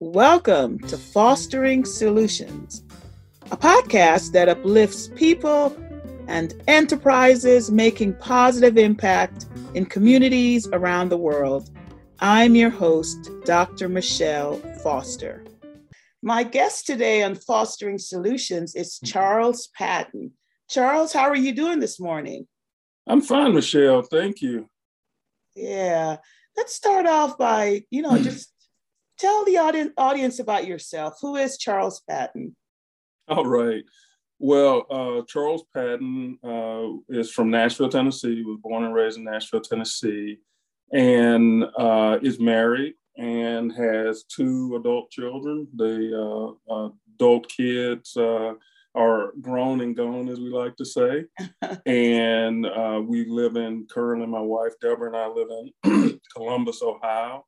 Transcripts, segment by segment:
Welcome to Fostering Solutions, a podcast that uplifts people and enterprises making positive impact in communities around the world. I'm your host, Dr. Michelle Foster. My guest today on Fostering Solutions is Charles Patton. Charles, how are you doing this morning? I'm fine, Michelle. Thank you. Yeah. Let's start off by, you know, just tell the audience, audience about yourself. Who is Charles Patton? All right. Well, uh, Charles Patton uh, is from Nashville, Tennessee. He was born and raised in Nashville, Tennessee, and uh, is married and has two adult children. The uh, uh, adult kids uh, are grown and gone, as we like to say. and we live in currently, my wife Deborah and I live in Columbus, Ohio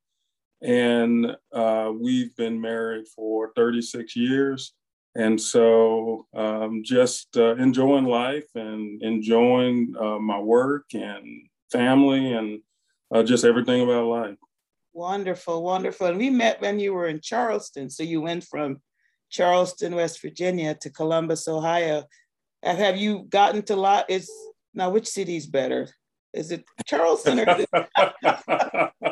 and uh, we've been married for 36 years. And so, um, just uh, enjoying life and enjoying uh, my work and family and uh, just everything about life. Wonderful, wonderful. And we met when you were in Charleston. So you went from Charleston, West Virginia to Columbus, Ohio. Have you gotten to lot? Is now which city is better? Is it Charleston or?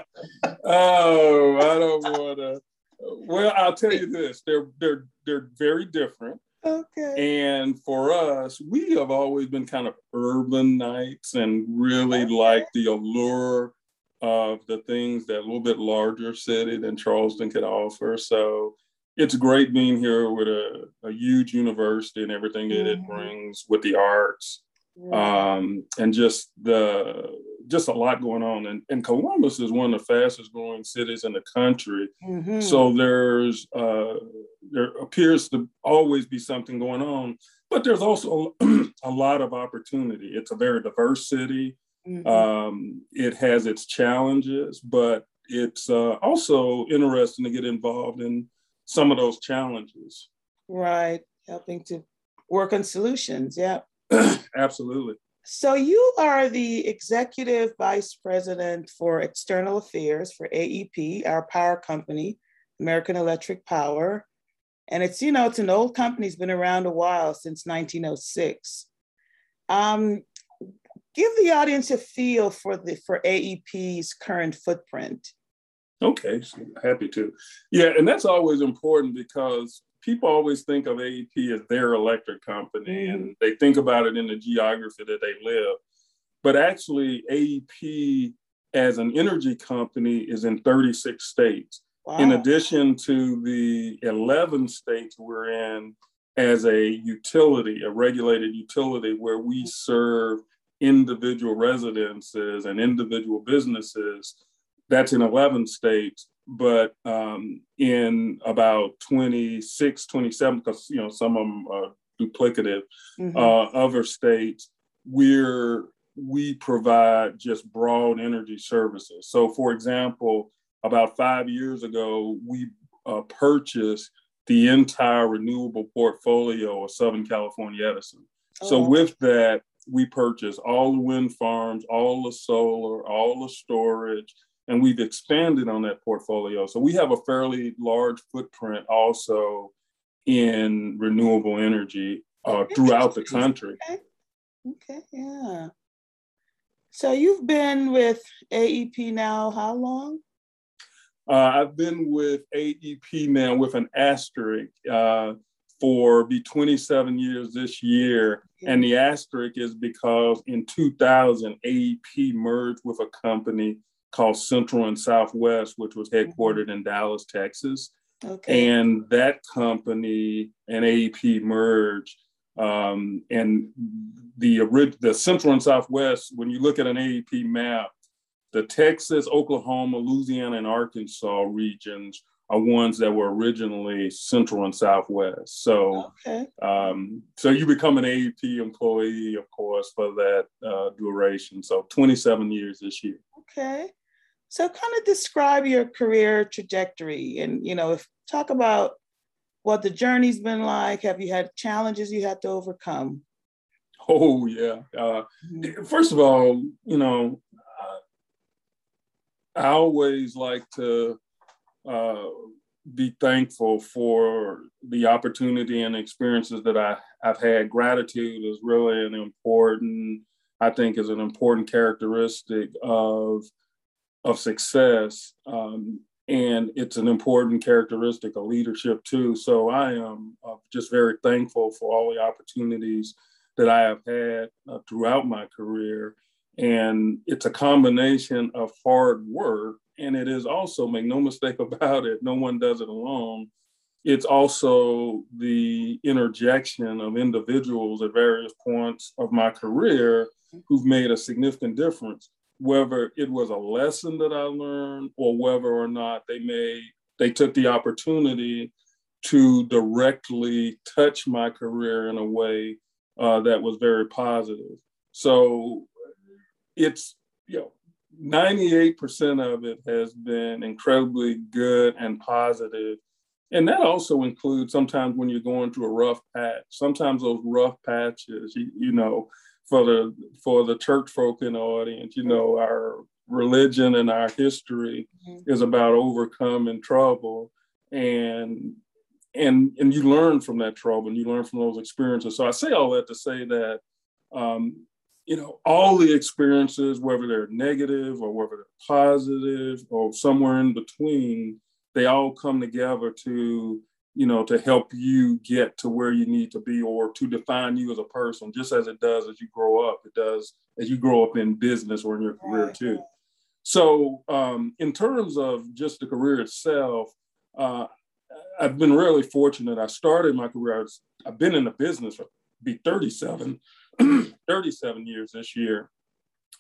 oh, I don't want to. Well, I'll tell you this: they're they're they're very different. Okay. And for us, we have always been kind of urban urbanites and really okay. like the allure of the things that a little bit larger city than Charleston could offer. So it's great being here with a, a huge university and everything that mm-hmm. it brings with the arts um, and just the just a lot going on. And, and, Columbus is one of the fastest growing cities in the country. Mm-hmm. So there's uh, there appears to always be something going on, but there's also a lot of opportunity. It's a very diverse city. Mm-hmm. Um, it has its challenges, but it's uh, also interesting to get involved in some of those challenges. Right, helping to work on solutions. Yeah. Absolutely. So you are the executive vice president for external affairs for AEP, our power company, American Electric Power. And it's, you know, it's an old company, it's been around a while since 1906. Um, give the audience a feel for the for AEP's current footprint. Okay, happy to. Yeah, and that's always important because people always think of AEP as their electric company mm-hmm. and they think about it in the geography that they live. But actually, AEP as an energy company is in 36 states. Wow. In addition to the 11 states we're in as a utility, a regulated utility where we serve individual residences and individual businesses, that's in 11 states but um, in about 26, 27, because you know some of them are duplicative, mm-hmm. uh, other states, we're we provide just broad energy services. So, for example, about five years ago, we uh, purchased the entire renewable portfolio of Southern California Edison. Oh. So, with that, we purchased all the wind farms, all the solar, all the storage, and we've expanded on that portfolio. So we have a fairly large footprint also in renewable energy uh, throughout the country. Okay. okay, yeah. So you've been with AEP now how long? Uh, I've been with AEP now with an asterisk uh, for be 27 years this year. And the asterisk is because in 2000, AEP merged with a company called Central and Southwest, which was mm-hmm. headquartered in Dallas, Texas. Okay. And that company and AEP merged. Um, and the the Central and Southwest, when you look at an AEP map, the Texas, Oklahoma, Louisiana, and Arkansas regions are ones that were originally Central and Southwest. So, okay. um, so you become an AEP employee, of course, for that uh, duration. So, 27 years this year. Okay. So kind of describe your career trajectory and, you know, if talk about what the journey's been like. Have you had challenges you had to overcome? Oh, yeah. Uh, mm-hmm. First of all, you know, I always like to uh, be thankful for the opportunity and experiences that I, I've had. Gratitude is really an important, I think, is an important characteristic of of success. Um, and it's an important characteristic of leadership too. So I am uh, just very thankful for all the opportunities that I have had uh, throughout my career. And it's a combination of hard work, and it is also, make no mistake about it, no one does it alone. It's also the interjection of individuals at various points of my career who've made a significant difference whether it was a lesson that I learned or whether or not they made they took the opportunity to directly touch my career in a way uh, that was very positive. So it's you know 98% of it has been incredibly good and positive. And that also includes sometimes when you're going through a rough patch. Sometimes those rough patches, you, you know, for the for the church folk in the audience, you know, our religion and our history mm-hmm. is about overcoming trouble and and and you learn from that trouble and you learn from those experiences. So I say all that to say that um, you know all the experiences, whether they're negative or whether they're positive or somewhere in between, they all come together to you know, to help you get to where you need to be or to define you as a person, just as it does as you grow up. It does as you grow up in business or in your career too. So, um, in terms of just the career itself, uh, I've been really fortunate. I started my career, I have been in the business for be 37, 37 years this year.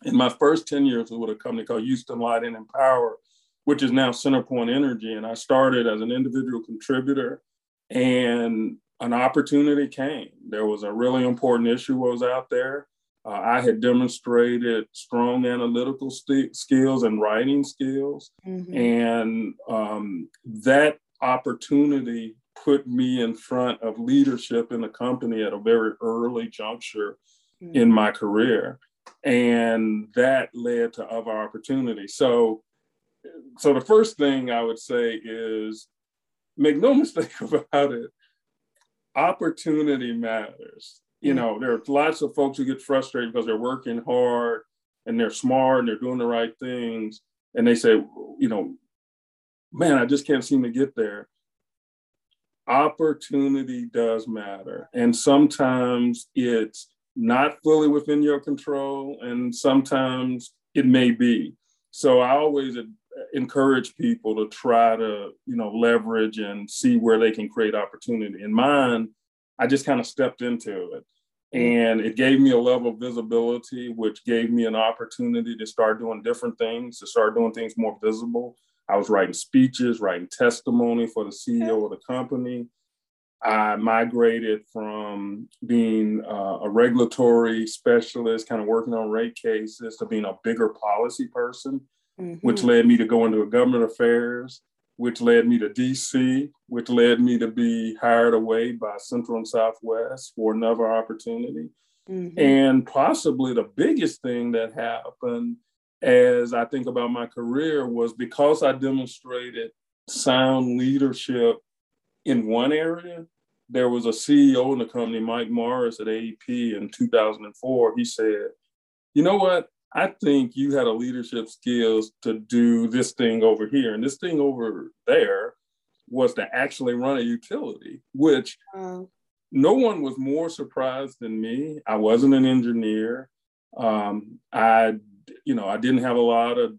In my first 10 years with a company called Houston Lighting and Power, which is now CenterPoint Energy. And I started as an individual contributor, and an opportunity came. There was a really important issue was out there. Uh, I had demonstrated strong analytical st- skills and writing skills, mm-hmm. and um, that opportunity put me in front of leadership in the company at a very early juncture mm-hmm. in my career and that led to other opportunities so so the first thing I would say is make no mistake about it, opportunity matters. You know, there are lots of folks who get frustrated because they're working hard and they're smart and they're doing the right things. And they say, you know, man, I just can't seem to get there. Opportunity does matter. And sometimes it's not fully within your control, and sometimes it may be. So I always encourage people to try to you know leverage and see where they can create opportunity in mine i just kind of stepped into it and it gave me a level of visibility which gave me an opportunity to start doing different things to start doing things more visible i was writing speeches writing testimony for the ceo of the company i migrated from being uh, a regulatory specialist kind of working on rate cases to being a bigger policy person mm-hmm. which led me to go into government affairs, which led me to DC, which led me to be hired away by Central and Southwest for another opportunity. Mm-hmm. And possibly the biggest thing that happened as I think about my career was because I demonstrated sound leadership in one area. There was a CEO in the company, Mike Morris at AEP in 2004. He said, You know what? I think you had a leadership skills to do this thing over here. And this thing over there was to actually run a utility, which no one was more surprised than me. I wasn't an engineer. Um, I, you know, I didn't have a lot of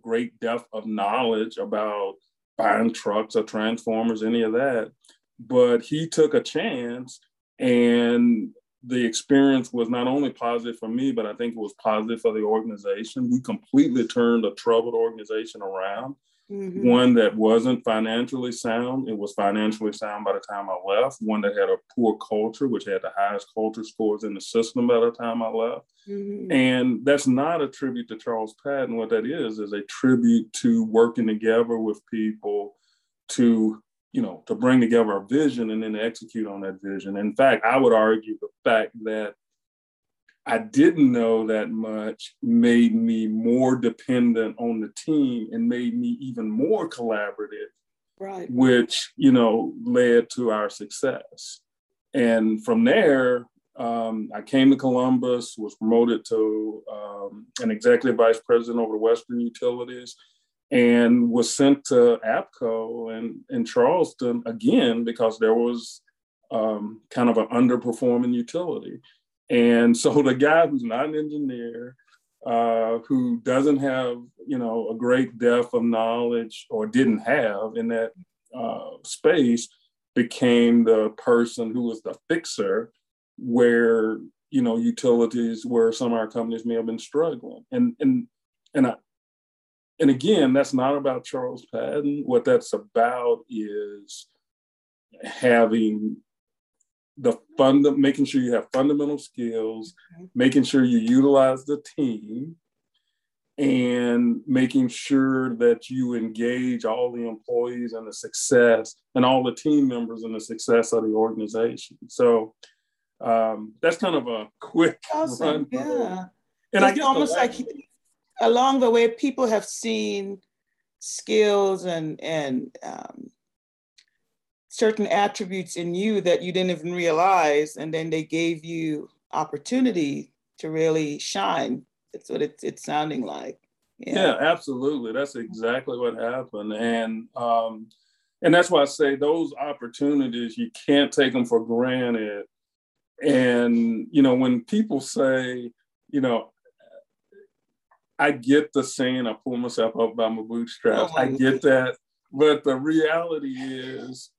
great depth of knowledge about buying trucks or transformers, any of that. But he took a chance and the experience was not only positive for me, but I think it was positive for the organization. We completely turned a troubled organization around. Mm-hmm. One that wasn't financially sound. It was financially sound by the time I left. One that had a poor culture, which had the highest culture scores in the system by the time I left. Mm-hmm. And that's not a tribute to Charles Patton. What that is, is a tribute to working together with people to you know, to bring together a vision and then execute on that vision. In fact, I would argue the fact that I didn't know that much made me more dependent on the team and made me even more collaborative right. which you know led to our success. And from there, um, I came to Columbus, was promoted to um, an executive vice president over the Western Utilities, and was sent to APCO and in Charleston again because there was um, kind of an underperforming utility. And so the guy who's not an engineer, uh, who doesn't have you know a great depth of knowledge or didn't have in that uh, space, became the person who was the fixer where you know utilities where some of our companies may have been struggling. And and and I, and again that's not about charles patton. What that's about is having the fund making sure you have fundamental skills mm-hmm. making sure you utilize the team and making sure that you engage all the employees in the success and all the team members in the success of the organization so um, that's kind of a quick awesome. run. Yeah. And it's almost like along the way, people have seen skills and and um, certain attributes in you that you didn't even realize, and then they gave you opportunity to really shine. That's what it's it's sounding like. Yeah. yeah, absolutely. That's exactly what happened, and um, and that's why I say those opportunities you can't take them for granted and, you know, when people say, you know, I get the saying, I pull myself up by my bootstraps. Oh my I get that. But the reality is,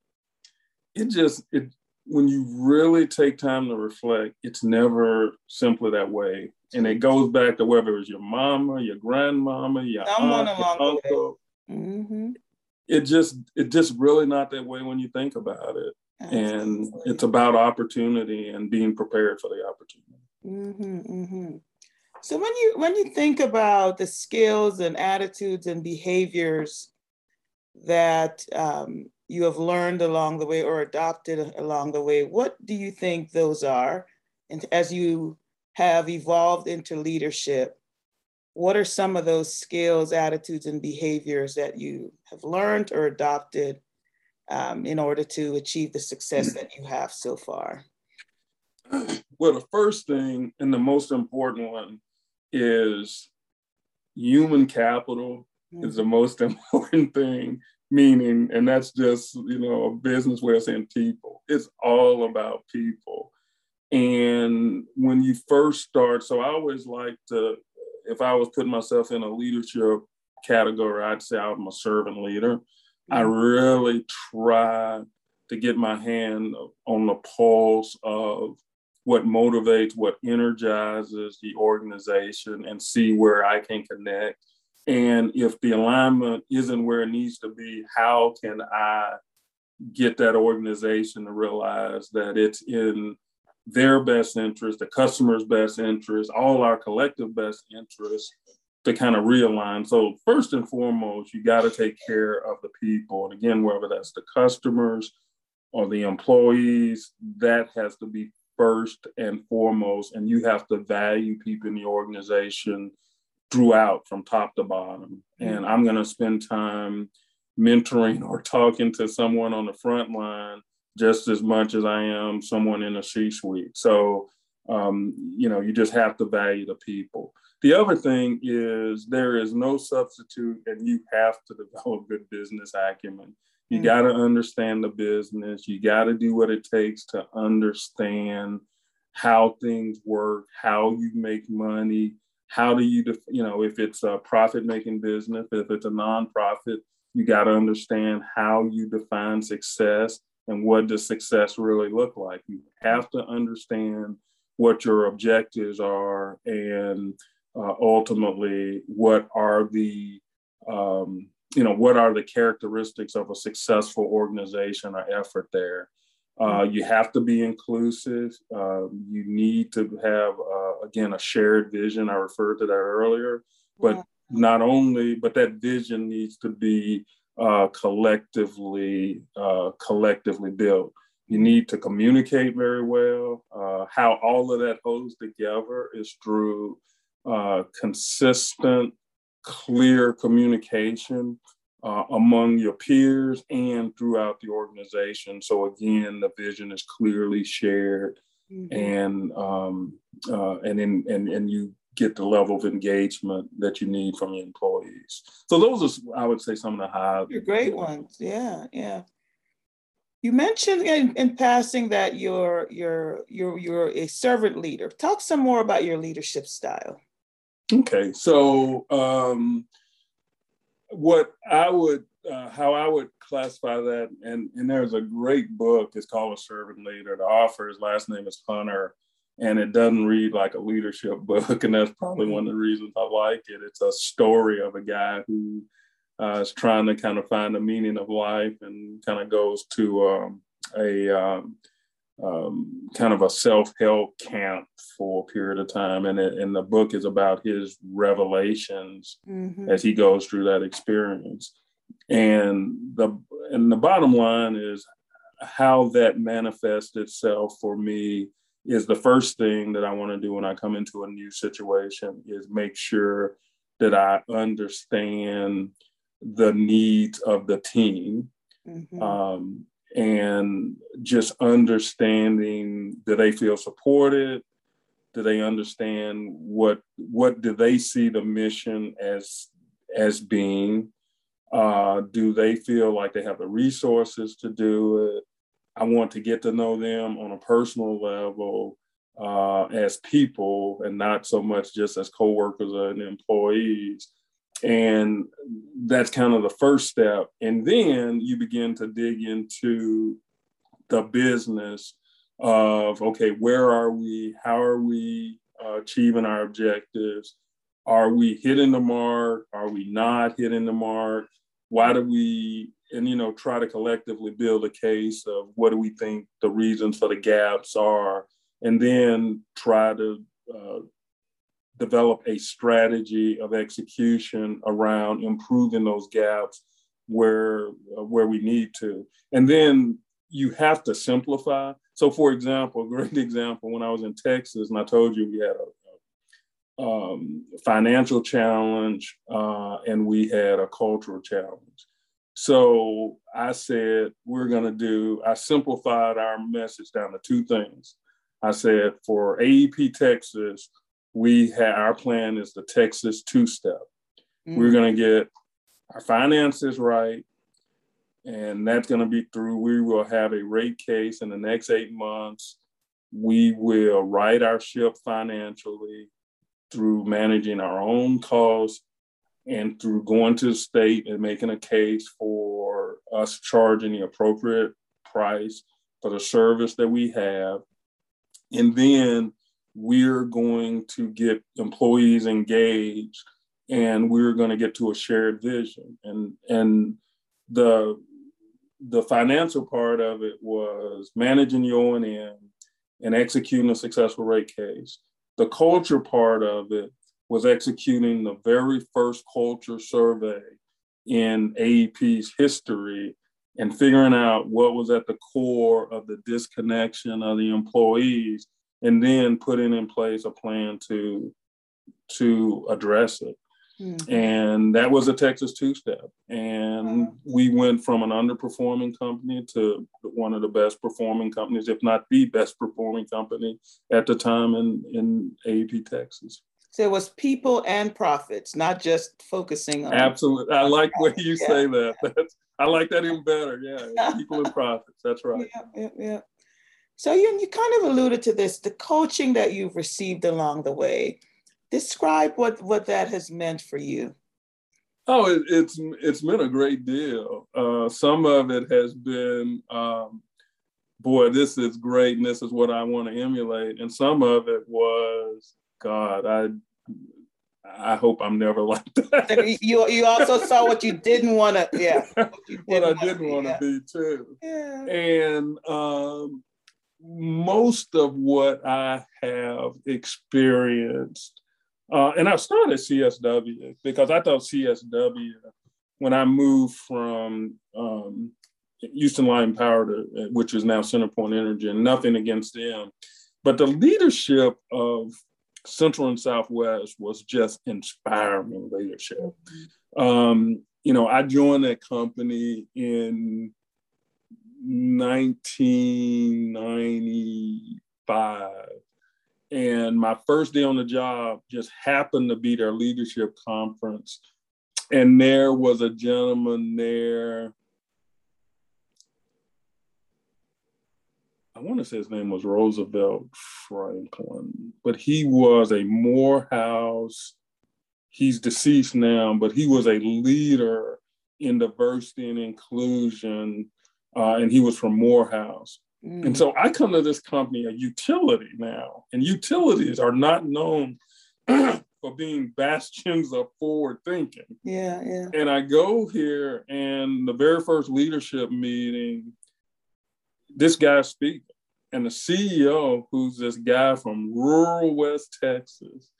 it just, it, when you really take time to reflect, it's never simply that way. And it goes back to whether it's your mama, your grandmama, your Someone aunt, your uncle. Mm-hmm. It just, it just really not that way when you think about it and it's about opportunity and being prepared for the opportunity. Mm-hmm, mm-hmm. So when you when you think about the skills and attitudes and behaviors that um, you have learned along the way or adopted along the way, what do you think those are? And as you have evolved into leadership, what are some of those skills, attitudes, and behaviors that you have learned or adopted um, in order to achieve the success that you have so far? Well, the first thing and the most important one is human capital mm-hmm. is the most important thing, meaning, and that's just, you know, a business way of saying people. It's all about people. And when you first start, so I always like to, if I was putting myself in a leadership category, I'd say I'm a servant leader. I mm-hmm. really try to get my hand on the pulse of what motivates, what energizes the organization, and see where I can connect. And if the alignment isn't where it needs to be, how can I get that organization to realize that it's in their best interest, the customer's best interest, all our collective best interest to kind of realign. So first and foremost, you got to take care of the people. And again, whether that's the customers or the employees, that has to be first and foremost. And you have to value people in the organization throughout from top to bottom. Mm-hmm. And I'm going to spend time mentoring or talking to someone on the front line just as much as I am someone in a C suite. So, um, you know, you just have to value the people. The other thing is there is no substitute, and you have to develop good business acumen. You mm-hmm. got to understand the business. You got to do what it takes to understand how things work, how you make money, how do you, def- you know, if it's a profit making business, if it's a nonprofit, you got to understand how you define success and what does success really look like. You have to understand what your objectives are and uh, ultimately what are the um, you know what are the characteristics of a successful organization or effort there uh, you have to be inclusive. Um, you need to have uh, again a shared vision. I referred to that earlier but yeah. not only but that vision needs to be uh, collectively uh, collectively built. You need to communicate very well. Uh, how all of that holds together is through uh, consistent, clear communication uh, among your peers and throughout the organization. So again, the vision is clearly shared, mm-hmm. and um, uh, and in, and and you get the level of engagement that you need from your employees. So those are, I would say, some of the high. You're great ones. Yeah, yeah. You mentioned in, in passing that you're you're you're you're a servant leader. Talk some more about your leadership style. Okay, so um, what I would, uh, how I would classify that, and and there's a great book. It's called A Servant Leader. The author, his last name is Hunter, and it doesn't read like a leadership book, and that's probably one of the reasons I like it. It's a story of a guy who uh, is trying to kind of find the meaning of life, and kind of goes to um, a um, um, kind of a self-help camp for a period of time and, it, and the book is about his revelations mm-hmm. as he goes through that experience and the and the bottom line is how that manifests itself for me is the first thing that I want to do when I come into a new situation is make sure that I understand the needs of the team mm-hmm. um, and just understanding do they feel supported? Do they understand what what do they see the mission as as being? Uh, do they feel like they have the resources to do it? I want to get to know them on a personal level uh, as people and not so much just as co-workers and employees and that's kind of the first step. And then you begin to dig into the business of okay, where are we? How are we uh, achieving our objectives? Are we hitting the mark? Are we not hitting the mark? Why do we, and you know, try to collectively build a case of what do we think the reasons for the gaps are, and then try to uh, develop a strategy of execution around improving those gaps where uh, where we need to. And then you have to simplify. So for example a great example when i was in texas and i told you we had a, um, financial challenge uh, and we had a cultural challenge. So i said we're going to do i simplified our message down to two things. I said for aep texas we have our plan is the Texas two step. Mm-hmm. We're going to get our finances right. And that's going to be through, we will have a rate case in the next eight months. We will right our ship financially through managing our own costs and through going to the state and making a case for us charging the appropriate price for the service that we have. And then we're going to get employees engaged and we're going to get to a shared vision and and the the financial part of it was managing your O&M and executing a successful rate case. The culture part of it was executing the very first culture survey in AEP's history and figuring out what was at the core of the disconnection of the employees and then putting in place a plan to to address it. Mm-hmm. And that was a Texas two step. And we went from an underperforming company to one of the best performing companies, if not the best performing company at the time in, in AEP Texas. So it was people and profits, not just focusing on. Absolutely. I like when you yeah. say that. That's, I like that even better. Yeah. people and profits. That's right. Yeah, yeah, yeah. So you, you kind of alluded to this, the coaching that you've received along the way. Describe what, what that has meant for you. Oh, it, it's it's meant a great deal. Uh, some of it has been, um, boy, this is great, and this is what I want to emulate. And some of it was, God, I I hope I'm never like that. You you also saw what you didn't want to, yeah. What, what I didn't want to be, too. Yeah. And um, most of what I have experienced, uh, and I started CSW because I thought CSW, when I moved from um, Houston and Power, to, which is now CenterPoint Energy, and nothing against them, but the leadership of Central and Southwest was just inspiring leadership. Um, you know, I joined that company in 1995. And my first day on the job just happened to be their leadership conference. And there was a gentleman there. I want to say his name was Roosevelt Franklin, but he was a Morehouse. He's deceased now, but he was a leader in diversity and inclusion, uh, and he was from Morehouse. Mm. And so I come to this company, a utility now, and utilities are not known for being bastions of forward thinking. Yeah, yeah. And I go here, and the very first leadership meeting, this guy speaking, and the CEO, who's this guy from rural West Texas,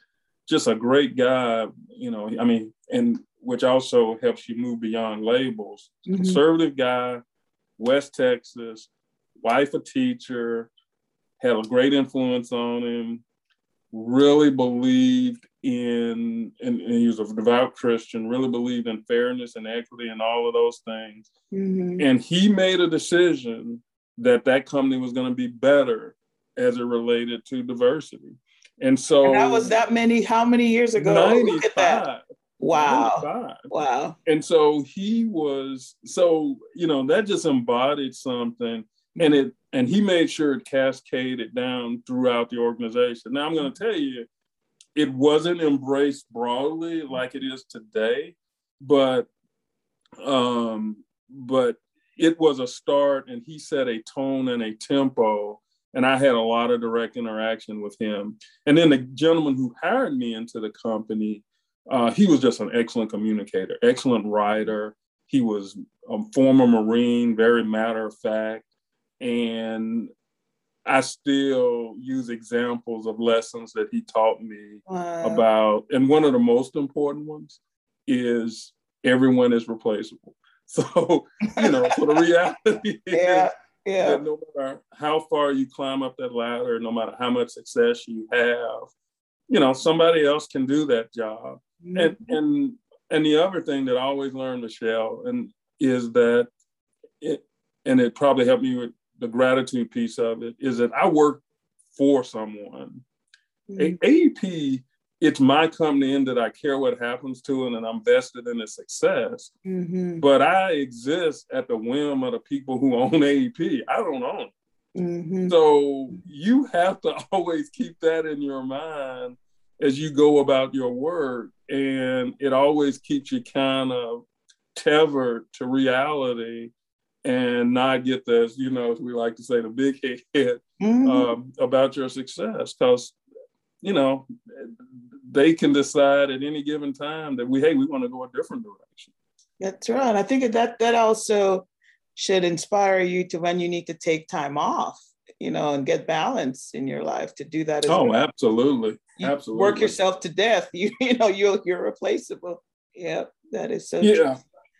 just a great guy, you know. I mean, and which also helps you move beyond labels. Mm-hmm. Conservative guy, West Texas, wife a teacher, had a great influence on him, really believed in, and, and he was a devout Christian, really believed in fairness and equity and all of those things. Mm-hmm. And he made a decision that that company was going to be better as it related to diversity. And so and that was that many, how many years ago? 95. Look at that. Wow. Wow. And so he was, so, you know, that just embodied something and it and he made sure it cascaded down throughout the organization. Now I'm going to tell you, it wasn't embraced broadly like it is today, but um, but it was a start, and he set a tone and a tempo. And I had a lot of direct interaction with him. And then the gentleman who hired me into the company, uh, he was just an excellent communicator, excellent writer. He was a former Marine, very matter of fact and I still use examples of lessons that he taught me wow. about. And one of the most important ones is everyone is replaceable. So, you know, so the reality yeah, is yeah. that no matter how far you climb up that ladder, no matter how much success you have, you know, somebody else can do that job. Mm-hmm. And and and the other thing that I always learned, Michelle, and is that it and it probably helped me with the gratitude piece of it is that I work for someone. Mm-hmm. AEP, it's my company in that I care what happens to it and I'm vested in its success. Mm-hmm. But I exist at the whim of the people who own AEP. I don't own it. Mm-hmm. So you have to always keep that in your mind as you go about your work. And it always keeps you kind of tethered to reality and not get this, you know, as we like to say, the big head mm-hmm. um, about your success. Because, you know, they can decide at any given time that we, hey, we want to go a different direction. That's right. I think that that also should inspire you to when you need to take time off, you know, and get balance in your life to do that. oh, well. absolutely, you absolutely. Work yourself to death. You you know you're you're replaceable. yep that is so. Yeah, true.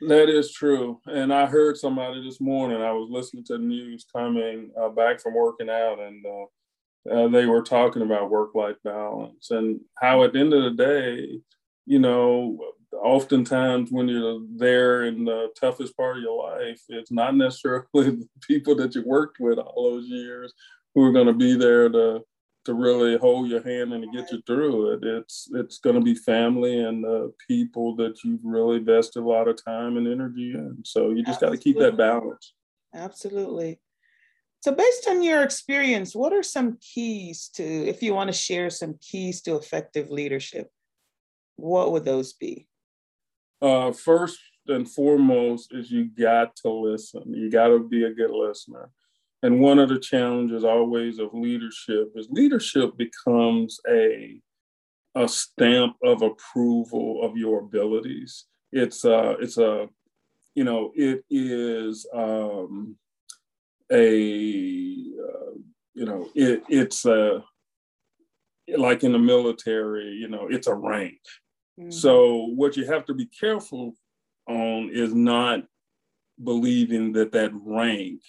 That is true. And I heard somebody this morning, I was listening to the news coming uh, back from working out, and uh, uh, they were talking about work life balance and how at the end of the day, you know, oftentimes when you're there in the toughest part of your life, it's not necessarily the people that you worked with all those years who are going to be there to to really hold your hand and to get you through it. It's it's going to be family and the people that you've really invested a lot of time and energy in. So you just got to keep that balance. Absolutely. So based on your experience, what are some keys to, if you want to share some keys to effective leadership, what would those be? Uh, first and foremost is you got to listen. You got to be a good listener. And one of the challenges always of leadership is leadership becomes a, a stamp of approval of your abilities. It's a, it's a, you know, it is um, a, uh, you know, it, it's a, like in the military, you know, it's a rank. Mm-hmm. So what you have to be careful on is not believing that that rank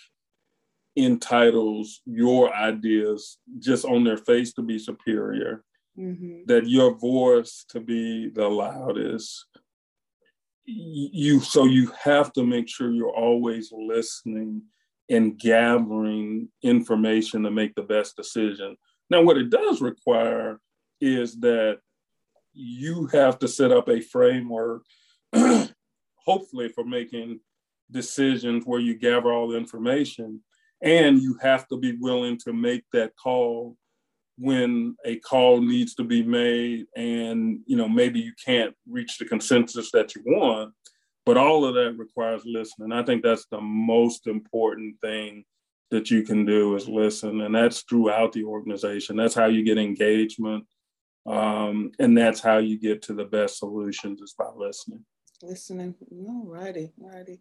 entitles your ideas just on their face to be superior, mm-hmm. that your voice to be the loudest. you so you have to make sure you're always listening and gathering information to make the best decision. Now, what it does require is that you have to set up a framework, hopefully, for making decisions where you gather all the information. And you have to be willing to make that call when a call needs to be made and you know maybe you can't reach the consensus that you want but all of that requires listening i think that's the most important thing that you can do is listen and that's throughout the organization that's how you get engagement um, and that's how you get to the best solutions is by listening listening all righty all righty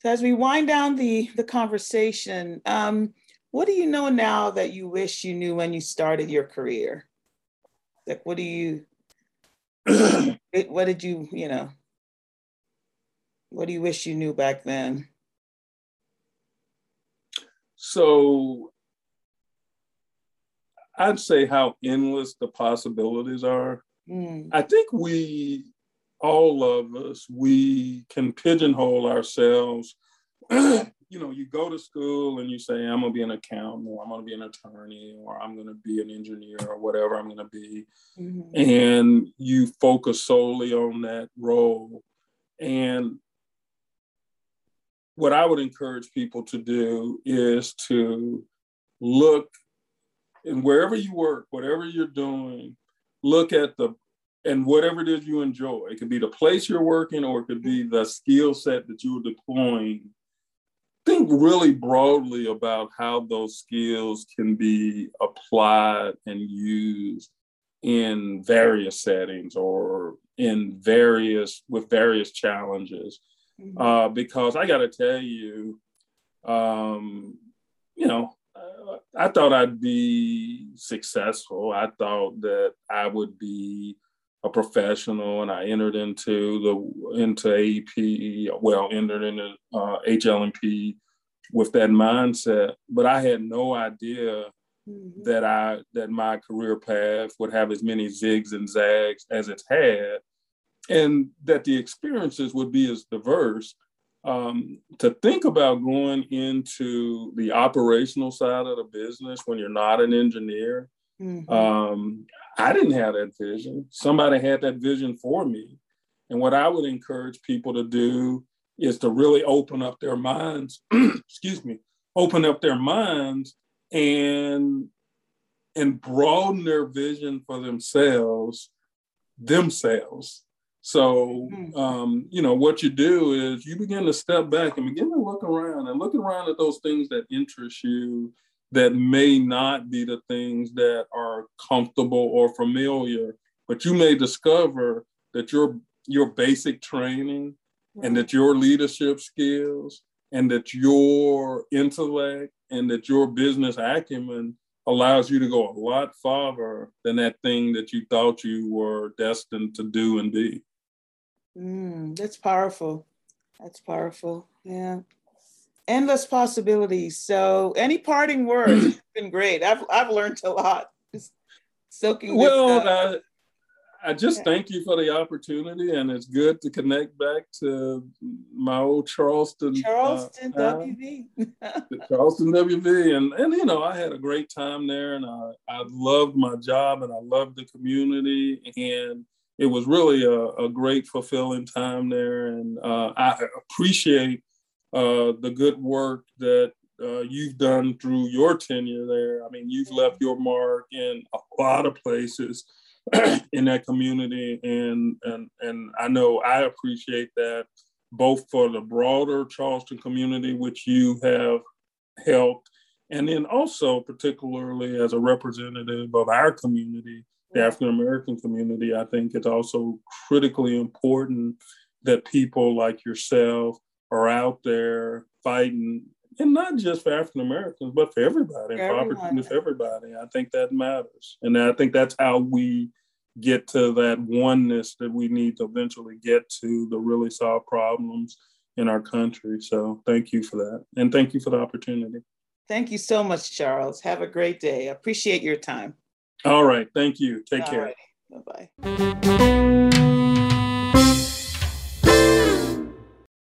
so as we wind down the the conversation um, what do you know now that you wish you knew when you started your career? Like, what do you, what did you, you know, what do you wish you knew back then? So I'd say how endless the possibilities are. Mm. I think we, all of us, we can pigeonhole ourselves you know, you go to school and you say, I'm gonna be an accountant or I'm gonna be an attorney or I'm gonna be an engineer or whatever I'm gonna be. Mm-hmm. And you focus solely on that role. And what I would encourage people to do is to look and wherever you work, whatever you're doing, look at the and whatever it is you enjoy. It could be the place you're working or it could be the skill set that you're deploying think really broadly about how those skills can be applied and used in various settings or in various with various challenges mm-hmm. uh, because i got to tell you um, you know i thought i'd be successful i thought that i would be a professional and I entered into the into AEP, well, entered into uh, HL&P with that mindset. But I had no idea mm-hmm. that I that my career path would have as many zigs and zags as it's had, and that the experiences would be as diverse. Um, to think about going into the operational side of the business when you're not an engineer Mm-hmm. Um, I didn't have that vision. Somebody had that vision for me. And what I would encourage people to do is to really open up their minds, excuse me, open up their minds and and broaden their vision for themselves themselves so mm-hmm. um, you know what you do is you begin to step back and begin to look around and look around at those things that interest you that may not be the things that are comfortable or familiar, but you may discover that your your basic training and that your leadership skills and that your intellect and that your business acumen allows you to go a lot farther than that thing that you thought you were destined to do and be. Mm, that's powerful. That's powerful. Yeah endless possibilities. So, any parting words? it's been great. I've I've learned a lot. Just soaking. Well, uh, I just yeah. thank you for the opportunity, and it's good to connect back to my old Charleston. Uh, Charleston uh, WV. Charleston WV, and and you know I had a great time there, and I I loved my job, and I loved the community, and it was really a, a great fulfilling time there, and uh, I appreciate uh, the good work that uh, you've done through your tenure there. I mean, you've left your mark in a lot of places in that community, and and and I know I appreciate that both for the broader Charleston community, which you have helped, and then also particularly as a representative of our community, the African American community. I think it's also critically important that people like yourself are out there fighting, and not just for African Americans, but for everybody, for opportunity for everybody. I think that matters, and I think that's how we get to that oneness that we need to eventually get to to really solve problems in our country. So thank you for that, and thank you for the opportunity. Thank you so much, Charles. Have a great day. Appreciate your time. All right. Thank you. Take All care. Bye bye.